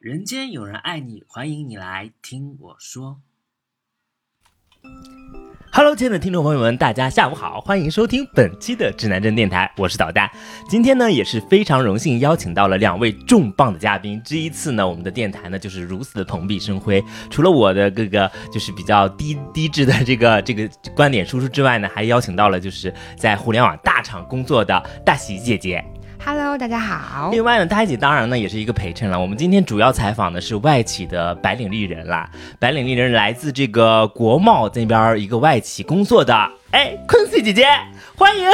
人间有人爱你，欢迎你来听我说。Hello，亲爱的听众朋友们，大家下午好，欢迎收听本期的指南针电台，我是导弹。今天呢也是非常荣幸邀请到了两位重磅的嘉宾。这一次呢，我们的电台呢就是如此的蓬荜生辉。除了我的这个就是比较低低质的这个这个观点输出之外呢，还邀请到了就是在互联网大厂工作的大喜姐姐。Hello，大家好。另外呢，大姐当然呢也是一个陪衬了。我们今天主要采访的是外企的白领丽人啦。白领丽人来自这个国贸那边一个外企工作的，哎，坤 y 姐姐，欢迎。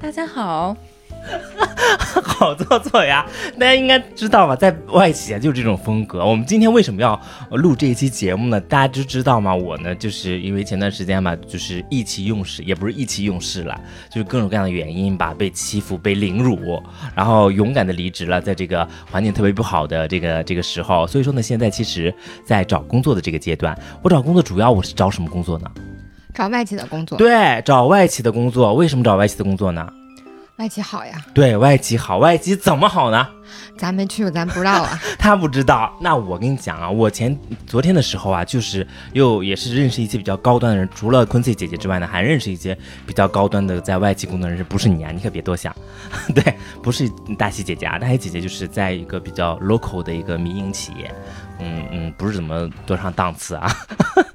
大家好。好做作呀！大家应该知道吧，在外企啊，就是这种风格。我们今天为什么要录这一期节目呢？大家都知道吗？我呢，就是因为前段时间嘛，就是意气用事，也不是意气用事了，就是各种各样的原因吧，被欺负、被凌辱，然后勇敢的离职了，在这个环境特别不好的这个这个时候，所以说呢，现在其实，在找工作的这个阶段，我找工作主要我是找什么工作呢？找外企的工作。对，找外企的工作。为什么找外企的工作呢？外企好呀，对外企好，外企怎么好呢？咱没去过，咱不知道啊。他不知道，那我跟你讲啊，我前昨天的时候啊，就是又也是认识一些比较高端的人，除了坤 y 姐姐之外呢，还认识一些比较高端的在外企工作人士，不是你啊，你可别多想。对，不是大喜姐姐啊，大喜姐姐就是在一个比较 local 的一个民营企业，嗯嗯，不是怎么多上档次啊。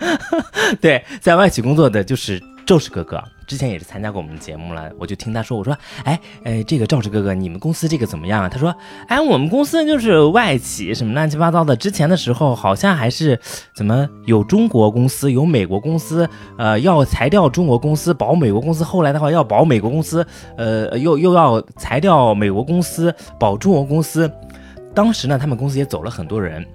对，在外企工作的就是宙斯哥哥。之前也是参加过我们的节目了，我就听他说，我说，哎，哎，这个赵氏哥哥，你们公司这个怎么样啊？他说，哎，我们公司就是外企，什么乱七八糟的。之前的时候好像还是怎么有中国公司，有美国公司，呃，要裁掉中国公司，保美国公司。后来的话要保美国公司，呃，又又要裁掉美国公司，保中国公司。当时呢，他们公司也走了很多人，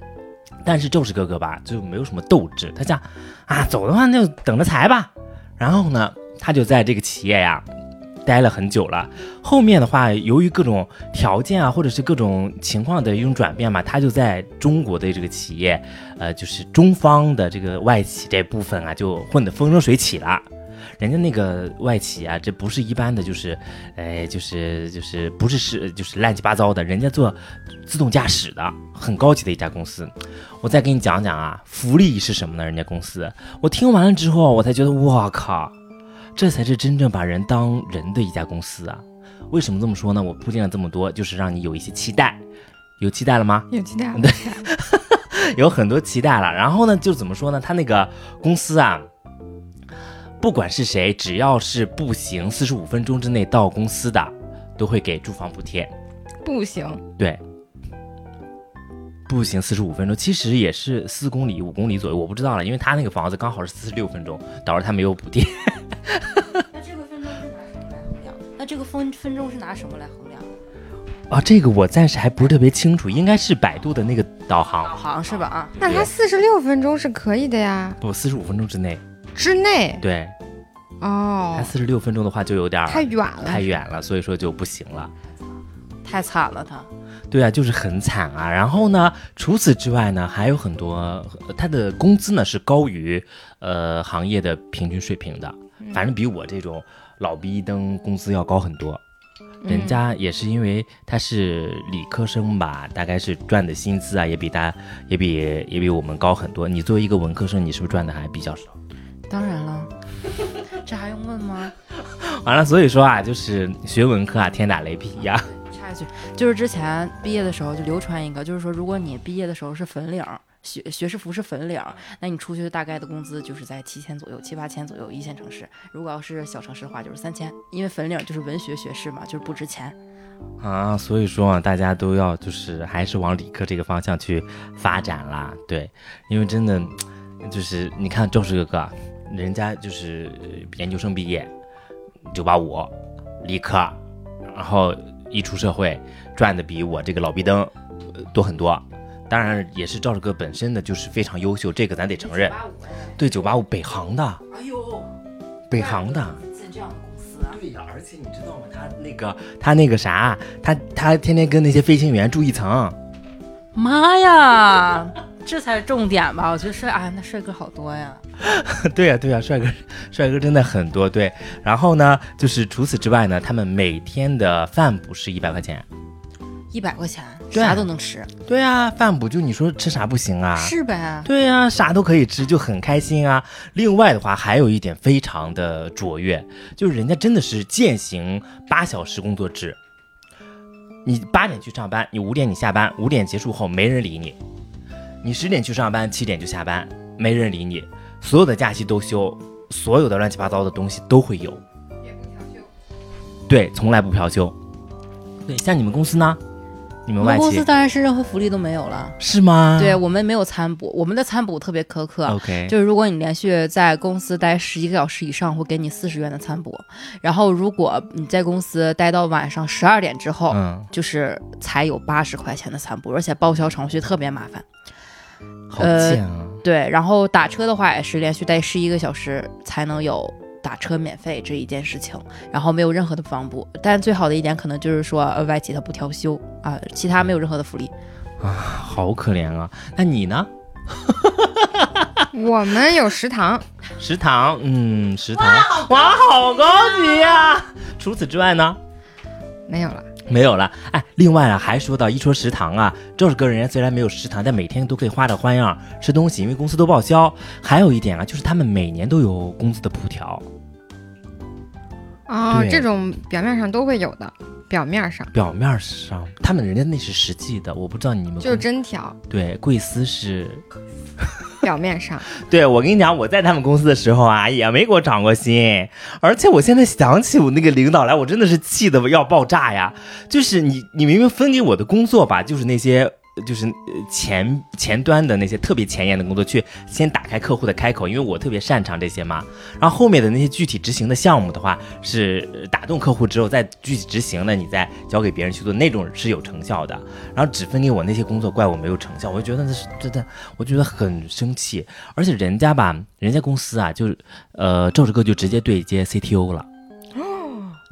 但是赵氏哥哥吧，就没有什么斗志。他讲，啊，走的话那就等着裁吧。然后呢？他就在这个企业呀，待了很久了。后面的话，由于各种条件啊，或者是各种情况的一种转变嘛，他就在中国的这个企业，呃，就是中方的这个外企这部分啊，就混得风生水起了。人家那个外企啊，这不是一般的，就是，哎，就是就是不是是就是乱七八糟的。人家做自动驾驶的，很高级的一家公司。我再给你讲讲啊，福利是什么呢？人家公司，我听完了之后，我才觉得，我靠！这才是真正把人当人的一家公司啊！为什么这么说呢？我铺垫了这么多，就是让你有一些期待，有期待了吗？有期待，对，有很多期待了。然后呢，就怎么说呢？他那个公司啊，不管是谁，只要是步行四十五分钟之内到公司的，都会给住房补贴。步行？对。步行四十五分钟，其实也是四公里、五公里左右，我不知道了，因为他那个房子刚好是四十六分钟，导致他没有补贴。那这个分钟是拿什么来衡量？那这个分分钟是拿什么来衡量？啊，这个我暂时还不是特别清楚，应该是百度的那个导航。导航是吧？啊，那他四十六分钟是可以的呀。不，四十五分钟之内。之内？对。哦。他四十六分钟的话就有点太远了，太远了，所以说就不行了。太惨了，他。对啊，就是很惨啊。然后呢，除此之外呢，还有很多，他的工资呢是高于呃行业的平均水平的，反正比我这种老逼灯工资要高很多。人家也是因为他是理科生吧，大概是赚的薪资啊也比他也比也比我们高很多。你作为一个文科生，你是不是赚的还比较少？当然了，这还用问吗？完了，所以说啊，就是学文科啊，天打雷劈呀。就是之前毕业的时候就流传一个，就是说如果你毕业的时候是粉领，学学士服是粉领，那你出去大概的工资就是在七千左右，七八千左右一线城市。如果要是小城市的话，就是三千，因为粉领就是文学学士嘛，就是不值钱啊。所以说啊，大家都要就是还是往理科这个方向去发展啦。对，因为真的就是你看周氏哥哥，人家就是研究生毕业，九八五，理科，然后。一出社会，赚的比我这个老逼灯多很多，当然也是赵志哥本身的就是非常优秀，这个咱得承认。对，九八五北航的。哎呦，北航的。进这样的公司。对呀，而且你知道吗？他那个他那个啥，他他天天跟那些飞行员住一层。妈呀！这才是重点吧？我觉得帅啊，那帅哥好多呀。对呀，对呀，帅哥，帅哥真的很多。对，然后呢，就是除此之外呢，他们每天的饭补是一百块钱。一百块钱啥都能吃，对啊，饭补就你说吃啥不行啊？是呗？对呀、啥都可以吃，就很开心啊。另外的话，还有一点非常的卓越，就是人家真的是践行八小时工作制。你八点去上班，你五点你下班，五点结束后没人理你。你十点去上班，七点就下班，没人理你。所有的假期都休，所有的乱七八糟的东西都会有。也不调休对，从来不调休。对，像你们公司呢？你们外公司企当然是任何福利都没有了。是吗？对我们没有餐补，我们的餐补特别苛刻。，OK，就是如果你连续在公司待十一个小时以上，会给你四十元的餐补。然后如果你在公司待到晚上十二点之后，嗯，就是才有八十块钱的餐补，而且报销程序特别麻烦。好呃贱啊。对，然后打车的话也是连续待十一个小时才能有打车免费这一件事情，然后没有任何的帮补。但最好的一点可能就是说，呃，外企它不调休啊、其他没有任何的福利啊。好可怜啊！那你呢？我们有食堂，食堂，嗯，食堂，哇，好高级呀、除此之外呢？没有了。没有了。哎，另外啊，还说到一说食堂啊，赵志哥人家虽然没有食堂，但每天都可以花着花样吃东西，因为公司都报销。还有一点啊，就是他们每年都有工资的普调，啊，这种表面上都会有的，表面上表面上他们人家那是实际的，我不知道你们就是真调，对贵司是 表面上。对我跟你讲，我在他们公司的时候啊，也没给我涨过薪，而且我现在想起我那个领导来，我真的是气得要爆炸呀！就是你，你明明分给我的工作吧，就是那些。就是呃前前端的那些特别前沿的工作，去先打开客户的开口，因为我特别擅长这些嘛。然后后面的那些具体执行的项目的话，是打动客户之后再具体执行的，你再交给别人去做，那种是有成效的。然后只分给我那些工作，怪我没有成效，我就觉得那是真的，我觉得很生气。而且人家吧，人家公司啊，就是呃，赵志哥就直接对接 CTO 了。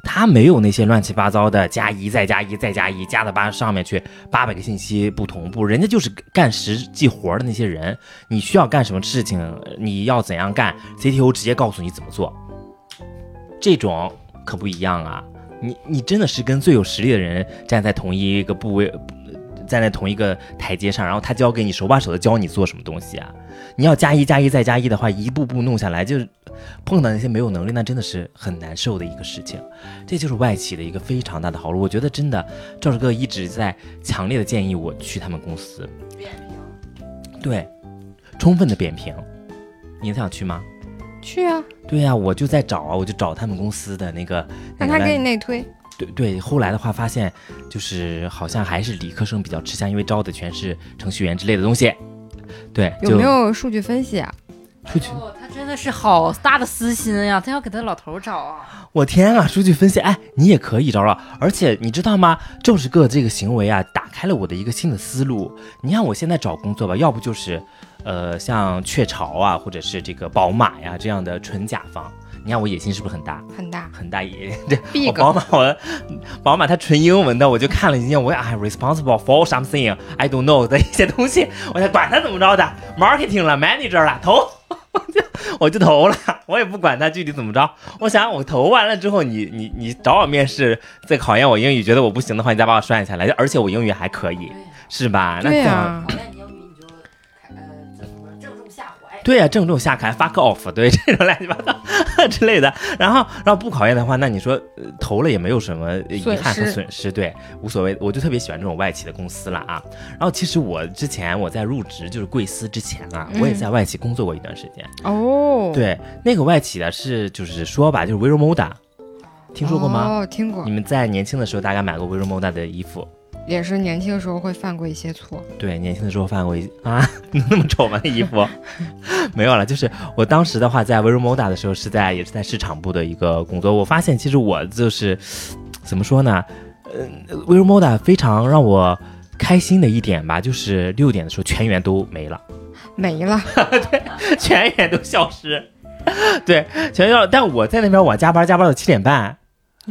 他没有那些乱七八糟的加一再加一再加一，加到八上面去八百个信息不同步，人家就是干实际活的那些人。你需要干什么事情，你要怎样干，CTO 直接告诉你怎么做。这种可不一样啊！你你真的是跟最有实力的人站在同一个部位，站在同一个台阶上，然后他教给你手把手的教你做什么东西啊！你要加一加一再加一的话，一步步弄下来，就碰到那些没有能力，那真的是很难受的一个事情。这就是外企的一个非常大的好处。我觉得真的，赵志哥一直在强烈的建议我去他们公司，对，充分的扁平。你想去吗？去啊，对呀、我就在找啊，我就找他们公司的那个，那个让他给你内推。对对，后来的话发现，就是好像还是理科生比较吃香，因为招的全是程序员之类的东西。对，有没有数据分析啊？出去？哦，他真的是好大的私心呀，他要给他老头儿找啊。我天啊，数据分析，哎，你也可以找找。而且你知道吗？赵志哥这个行为啊，打开了我的一个新的思路。你看我现在找工作吧，要不就是，呃，像雀巢啊，或者是这个宝马呀这样的纯甲方。你看我野心是不是很大？很大很大野这 我 Big 宝马我宝马它纯英文的，我就看了一眼，我哎 responsible for something I don't know 的一些东西，我想管他怎么着的，marketing 了 manager 了投，我就投了，我也不管他具体怎么着，我想我投完了之后，你你你找我面试，再考验我英语，觉得我不行的话，你再把我涮下来，而且我英语还可以，是吧？那这样对啊，对呀、郑重下开，fuck off，对这种乱七八糟之类的。然后，然后不考验的话，那你说、呃投了也没有什么呃遗憾和失损失，对，无所谓。我就特别喜欢这种外企的公司了啊。然后，其实我之前我在入职就是贵司之前啊，我也嗯在外企工作过一段时间。哦，，对，那个外企的是就是说吧，就是 Vero Moda，听说过吗？哦，听过你，们在年轻的时候大概买过 Vero Moda 的衣服？也是年轻的时候会犯过一些错。对，年轻的时候犯过一啊，那么丑吗？那衣服 没有了。就是我当时的话，在 Vero Moda 的时候，是在也是在市场部的一个工作。我发现其实我就是怎么说呢？呃，Vero Moda 非常让我开心的一点吧，就是六点的时候全员都没了，没了，对 全员都消失。对，全员，但我在那边我加班加班到七点半，你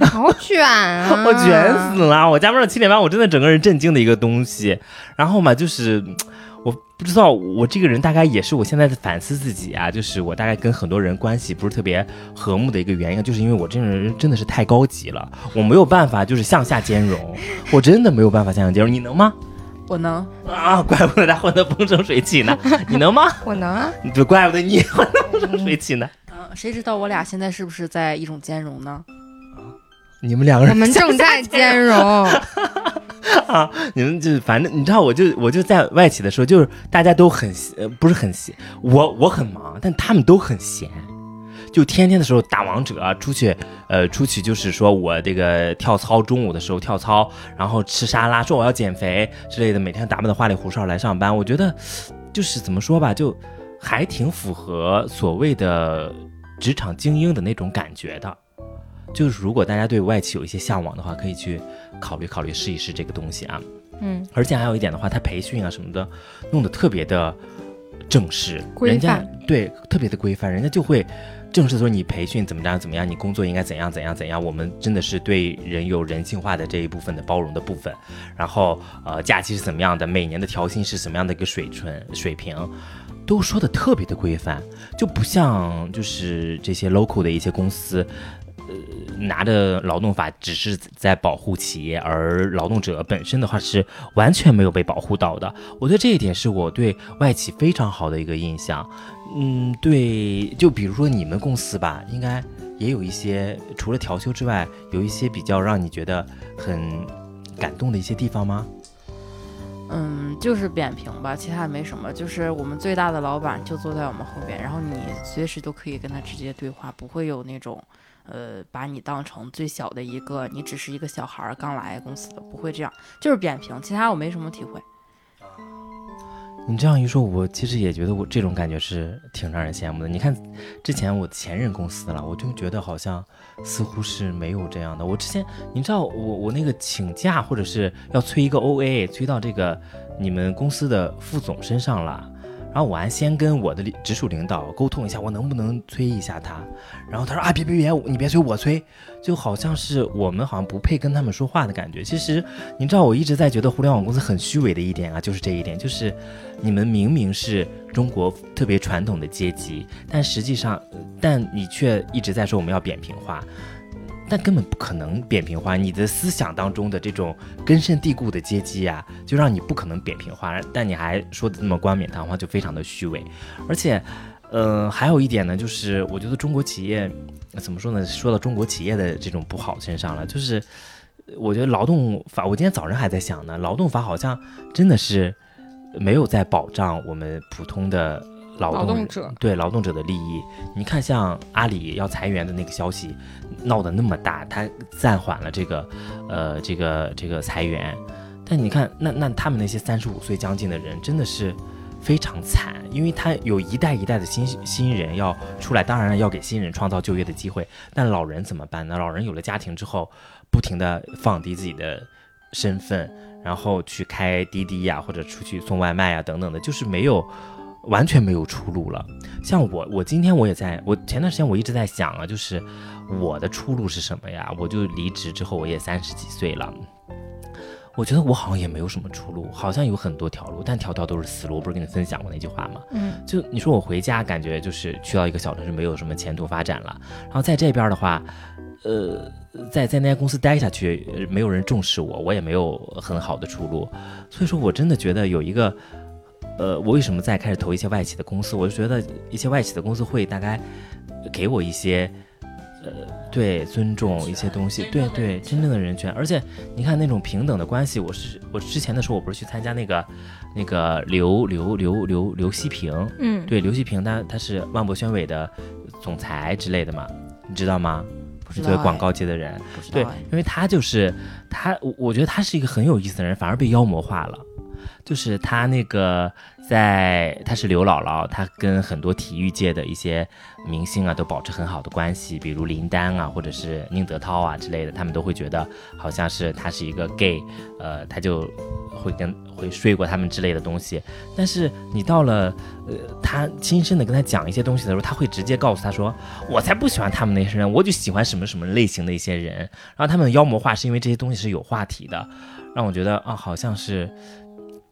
好卷啊！我卷死了！我加班到七点半，我真的整个人震惊的一个东西。然后嘛，就是嗯我不知道，我这个人大概也是我现在在反思自己啊，就是我大概跟很多人关系不是特别和睦的一个原因，就是因为我这个人真的是太高级了，我没有办法就是向下兼容，我真的没有办法向下兼容，你能吗？我能，啊，怪不得他混得风生水起呢，你能吗？我能啊，就怪不得你混得风生水起呢。嗯，谁知道我俩现在是不是在一种兼容呢？你们两个人我们正在兼容。啊，你们就反正你知道，我就我就在外企的时候，就是大家都很呃不是很闲，我我很忙，但他们都很闲，就天天的时候打王者，出去呃出去就是说我这个跳操，中午的时候跳操，然后吃沙拉，说我要减肥之类的，每天打扮的花里胡哨来上班，我觉得就是怎么说吧，就还挺符合所谓的职场精英的那种感觉的。就是如果大家对外企有一些向往的话，可以去考虑考虑试一试这个东西啊。嗯，而且还有一点的话，他培训啊什么的弄得特别的正式，人家对特别的规范，人家就会正式说你培训怎么着怎么样，你工作应该怎样怎样怎样。我们真的是对人有人性化的这一部分的包容的部分。然后呃，假期是怎么样的，每年的调薪是什么样的一个水准水平。都说的特别的规范，就不像就是这些 local 的一些公司，呃，拿着劳动法只是在保护企业，而劳动者本身的话是完全没有被保护到的。我觉得这一点是我对外企非常好的一个印象。嗯，对，就比如说你们公司吧，应该也有一些除了调休之外，有一些比较让你觉得很感动的一些地方吗？嗯，就是扁平吧，其他也没什么。就是我们最大的老板就坐在我们后边，然后你随时都可以跟他直接对话，不会有那种，呃，把你当成最小的一个，你只是一个小孩儿刚来公司的，不会这样，就是扁平。其他我没什么体会。你这样一说，我其实也觉得我这种感觉是挺让人羡慕的。你看，之前我前任公司了，我就觉得好像似乎是没有这样的。我之前你知道，我我那个请假或者是要催一个 OA，催到这个你们公司的副总身上了。然后我还先跟我的直属领导沟通一下，我能不能催一下他。然后他说啊，别别别，你别催，我催。就好像是我们好像不配跟他们说话的感觉。其实你知道，我一直在觉得互联网公司很虚伪的一点啊，就是这一点，就是你们明明是中国特别传统的阶级，但实际上，但你却一直在说我们要扁平化。但根本不可能扁平化，你的思想当中的这种根深蒂固的阶级啊，就让你不可能扁平化。但你还说的那么冠冕堂皇，就非常的虚伪。而且，呃，还有一点呢，就是我觉得中国企业怎么说呢？说到中国企业的这种不好身上了，就是我觉得劳动法，我今天早上还在想呢，劳动法好像真的是没有在保障我们普通的劳动者对劳动者的利益。你看，像阿里要裁员的那个消息。闹得那么大，他暂缓了这个，呃，这个这个裁员，但你看，那那他们那些三十五岁将近的人，真的是非常惨，因为他有一代一代的新新人要出来，当然了，要给新人创造就业的机会，但老人怎么办呢？老人有了家庭之后，不停的放低自己的身份，然后去开滴滴呀，或者出去送外卖啊，等等的，就是没有。完全没有出路了。像我，我今天我也在，我前段时间我一直在想啊，就是我的出路是什么呀？我就离职之后，我也三十几岁了，我觉得我好像也没有什么出路，好像有很多条路，但条条都是死路。我不是跟你分享过那句话吗？嗯，就你说我回家，感觉就是去到一个小城市，没有什么前途发展了。然后在这边的话，呃，在在那家公司待下去，没有人重视我，我也没有很好的出路。所以说我真的觉得有一个。呃，我为什么在开始投一些外企的公司？我就觉得一些外企的公司会大概给我一些，呃，对尊重一些东西，对对，真正的人权。而且你看那种平等的关系，我是我之前的时候，我不是去参加那个那个刘刘刘刘刘希平，嗯，对，刘希平他他是万博宣委的总裁之类的嘛，你知道吗？不知道作为广告界的人，对因为他就是他，我我觉得他是一个很有意思的人，反而被妖魔化了。就是他那个在，他是刘姥姥，他跟很多体育界的一些明星啊都保持很好的关系，比如林丹啊，或者是宁泽涛啊之类的，他们都会觉得好像是他是一个 gay，呃，他就会跟会睡过他们之类的东西。但是你到了，呃，他亲身的跟他讲一些东西的时候，他会直接告诉他说，我才不喜欢他们那些人，我就喜欢什么什么类型的一些人。然后他们妖魔化是因为这些东西是有话题的，让我觉得啊，好像是。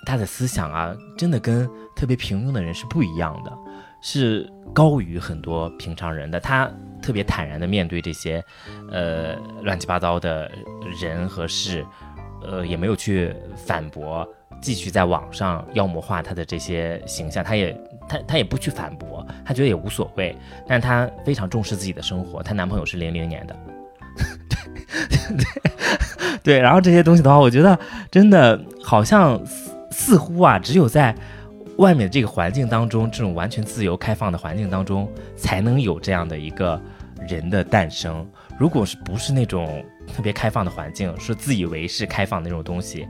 他的思想啊，真的跟特别平庸的人是不一样的，是高于很多平常人的。他特别坦然的面对这些，呃，乱七八糟的人和事，呃，也没有去反驳，继续在网上妖魔化他的这些形象。他也他他也不去反驳，他觉得也无所谓。但他非常重视自己的生活。她男朋友是零零年的，对 对 对。然后这些东西的话，我觉得真的好像。似乎啊，只有在外面这个环境当中，这种完全自由开放的环境当中，才能有这样的一个人的诞生。如果是不是那种特别开放的环境，说自以为是开放的那种东西，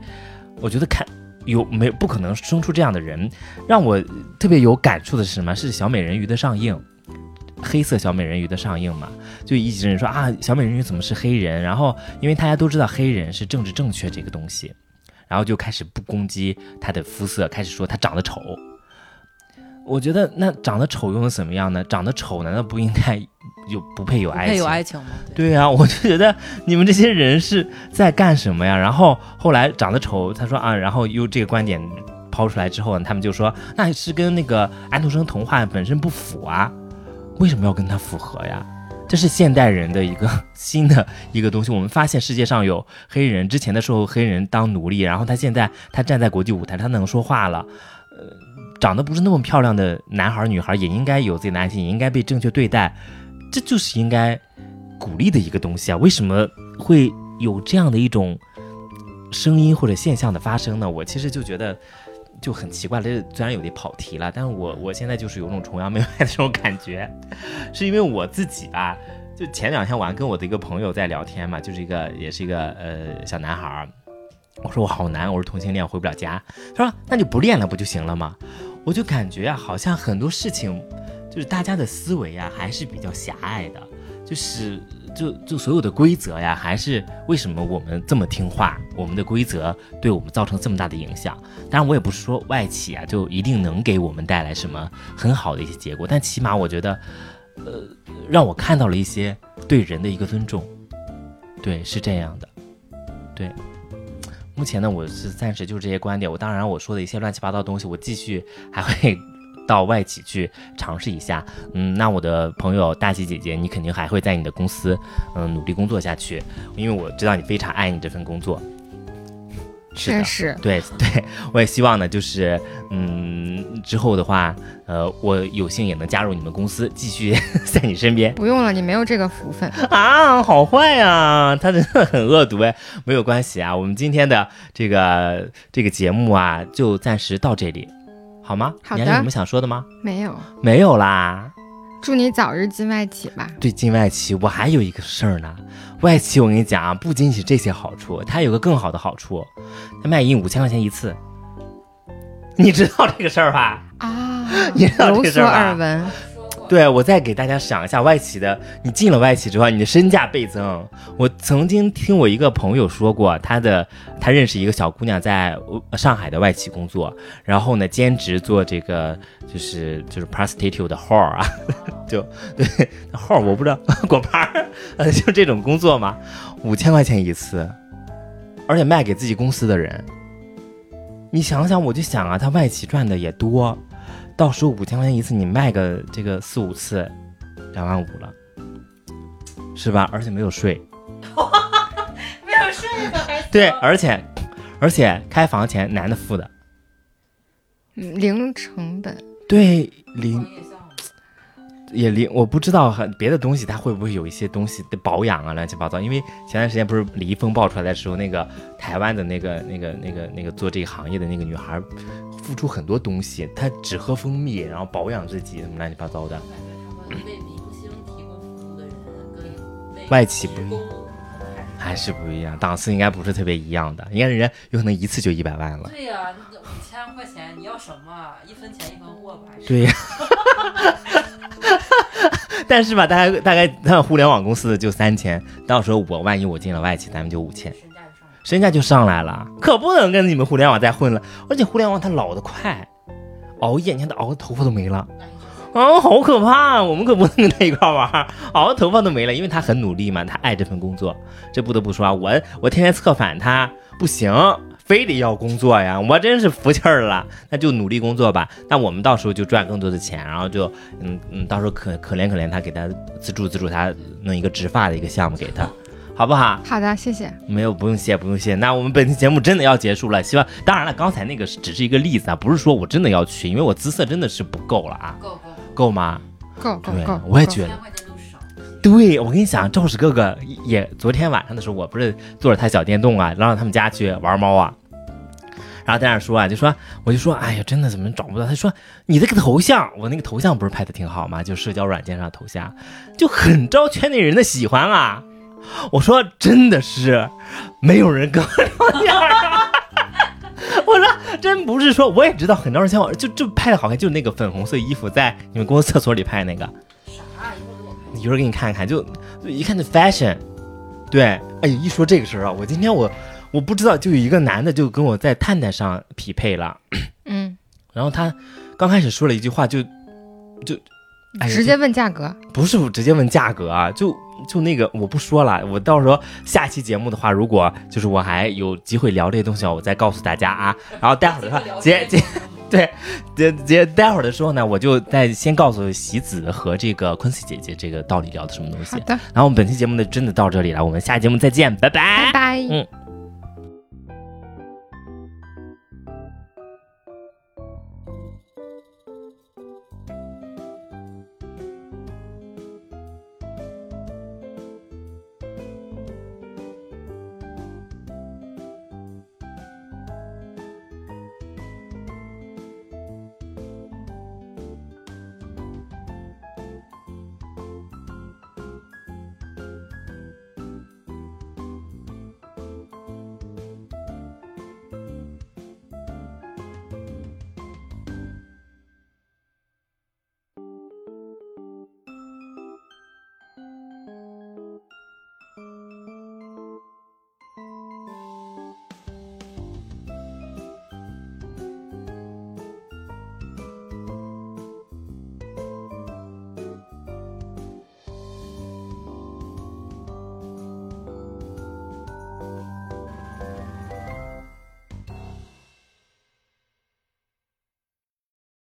我觉得看有没不可能生出这样的人。让我特别有感触的是什么？是小美人鱼的上映，黑色小美人鱼的上映嘛？就一直人说啊，小美人鱼怎么是黑人？然后因为大家都知道黑人是政治正确这个东西。然后就开始不攻击他的肤色，开始说他长得丑。我觉得那长得丑又能怎么样呢？长得丑难道不应该有不配有爱情？配有爱情吗？对呀，我就觉得你们这些人是在干什么呀？然后后来长得丑，他说啊，然后又这个观点抛出来之后呢，他们就说那是跟那个安徒生童话本身不符啊，为什么要跟他符合呀？这是现代人的一个 新的一个东西。我们发现世界上有黑人，之前的时候黑人当奴隶，然后他现在他站在国际舞台，他能说话了。呃，长得不是那么漂亮的男孩女孩也应该有自己的爱情，也应该被正确对待，这就是应该鼓励的一个东西啊。为什么会有这样的一种声音或者现象的发生呢？我其实就觉得。就很奇怪了，这虽然有点跑题了，但是我我现在就是有种崇洋媚外的这种感觉，是因为我自己吧，就前两天我还跟我的一个朋友在聊天嘛，就是一个也是一个呃小男孩，我说我好难，我是同性恋，回不了家，他说那就不练了不就行了吗？我就感觉啊，好像很多事情就是大家的思维啊还是比较狭隘的，就是。就就所有的规则呀，还是为什么我们这么听话？我们的规则对我们造成这么大的影响？当然，我也不是说外企啊就一定能给我们带来什么很好的一些结果，但起码我觉得，呃，让我看到了一些对人的一个尊重。对，是这样的。对，目前呢，我是暂时就是这些观点。我当然我说的一些乱七八糟的东西，我继续还会。到外企去尝试一下，嗯，那我的朋友大喜姐姐，你肯定还会在你的公司，嗯，努力工作下去，因为我知道你非常爱你这份工作。确实，对 对，我也希望呢，就是嗯，之后的话，呃，我有幸也能加入你们公司，继续 在你身边。不用了，你没有这个福分 啊，好坏呀，他真的很恶毒哎，没有关系啊，我们今天的这个这个节目啊，就暂时到这里。好吗？好。你还有什么想说的吗？没有，没有啦。祝你早日进外企吧。对，进外企，我还有一个事儿呢。外企，我跟你讲啊，不仅仅这些好处，它有个更好的好处，它卖淫五千块钱一次。你知道这个事儿吧？啊，你知道这个事儿吧？耳闻。对，我再给大家想一下，外企的，你进了外企之后，你的身价倍增。我曾经听我一个朋友说过，他的他认识一个小姑娘在上海的外企工作，然后呢兼职做这个就是就是 prostitute 的号啊，就对号我不知道果盘，呃就这种工作嘛，五千块钱一次，而且卖给自己公司的人。你想想，我就想啊，他外企赚的也多。到时候五千块钱一次，你卖个这个四五次，两万五了，是吧？而且没有税，没有税的还对，而且而且开房钱男的付的，零成本，对零。也离我不知道很别的东西，它会不会有一些东西的保养啊，乱七八糟。因为前段时间不是李易峰爆出来的时候，那个台湾的那个、那个、那个、那个做这个行业的那个女孩，付出很多东西，她只喝蜂蜜，然后保养自己，什么乱七八糟的。外企不还是不一样，档次应该不是特别一样的。应该人家有可能一次就一百万了。对呀，五千块钱你要什么？一分钱一分货吧。对呀。但是吧，大概大概，那互联网公司的就三千，到时候我万一我进了外企，咱们就五千，身价就上来了，可不能跟你们互联网再混了。而且互联网它老得快，熬夜你看他熬的头发都没了，啊，好可怕！我们可不能跟他一块玩，熬的头发都没了，因为他很努力嘛，他爱这份工作。这不得不说啊，我我天天策反他不行。非得要工作呀，我真是服气儿了。那就努力工作吧。那我们到时候就赚更多的钱，然后就嗯嗯，到时候可可怜可怜他，给他资助资助他，弄一个植发的一个项目给他，好不好？好的，谢谢。没有，不用谢，不用谢。那我们本期节目真的要结束了，希望当然了，刚才那个只是一个例子啊，不是说我真的要去，因为我姿色真的是不够了啊，够够，够吗？够够够，够我也觉得。对，我跟你讲，赵氏哥哥也昨天晚上的时候，我不是坐着他小电动啊，然后他们家去玩猫啊，然后在那说啊，就说我就说，哎呀，真的怎么找不到？他说你这个头像，我那个头像不是拍的挺好吗？就社交软件上的头像，就很招圈内人的喜欢啊。我说真的是没有人跟我聊天儿。我说真不是说，我也知道很招人喜欢，就就拍的好看，就那个粉红色衣服在你们公司厕所里拍那个。啥？一会儿给我看。一会儿给你看看，就一看就 fashion，对，哎，一说这个事儿啊，我今天我我不知道，就有一个男的就跟我在探探上匹配了，嗯，然后他刚开始说了一句话就，就哎直接问价格。不是我直接问价格啊，就就那个我不说了，我到时候下期节目的话，如果就是我还有机会聊这些东西，我再告诉大家啊。然后待会儿的话，姐姐对，姐姐待会儿的时候呢，我就再先告诉喜子和这个昆西姐姐这个到底聊的什么东西好。的，然后我们本期节目呢，真的到这里了，我们下期节目再见，拜拜拜拜。嗯。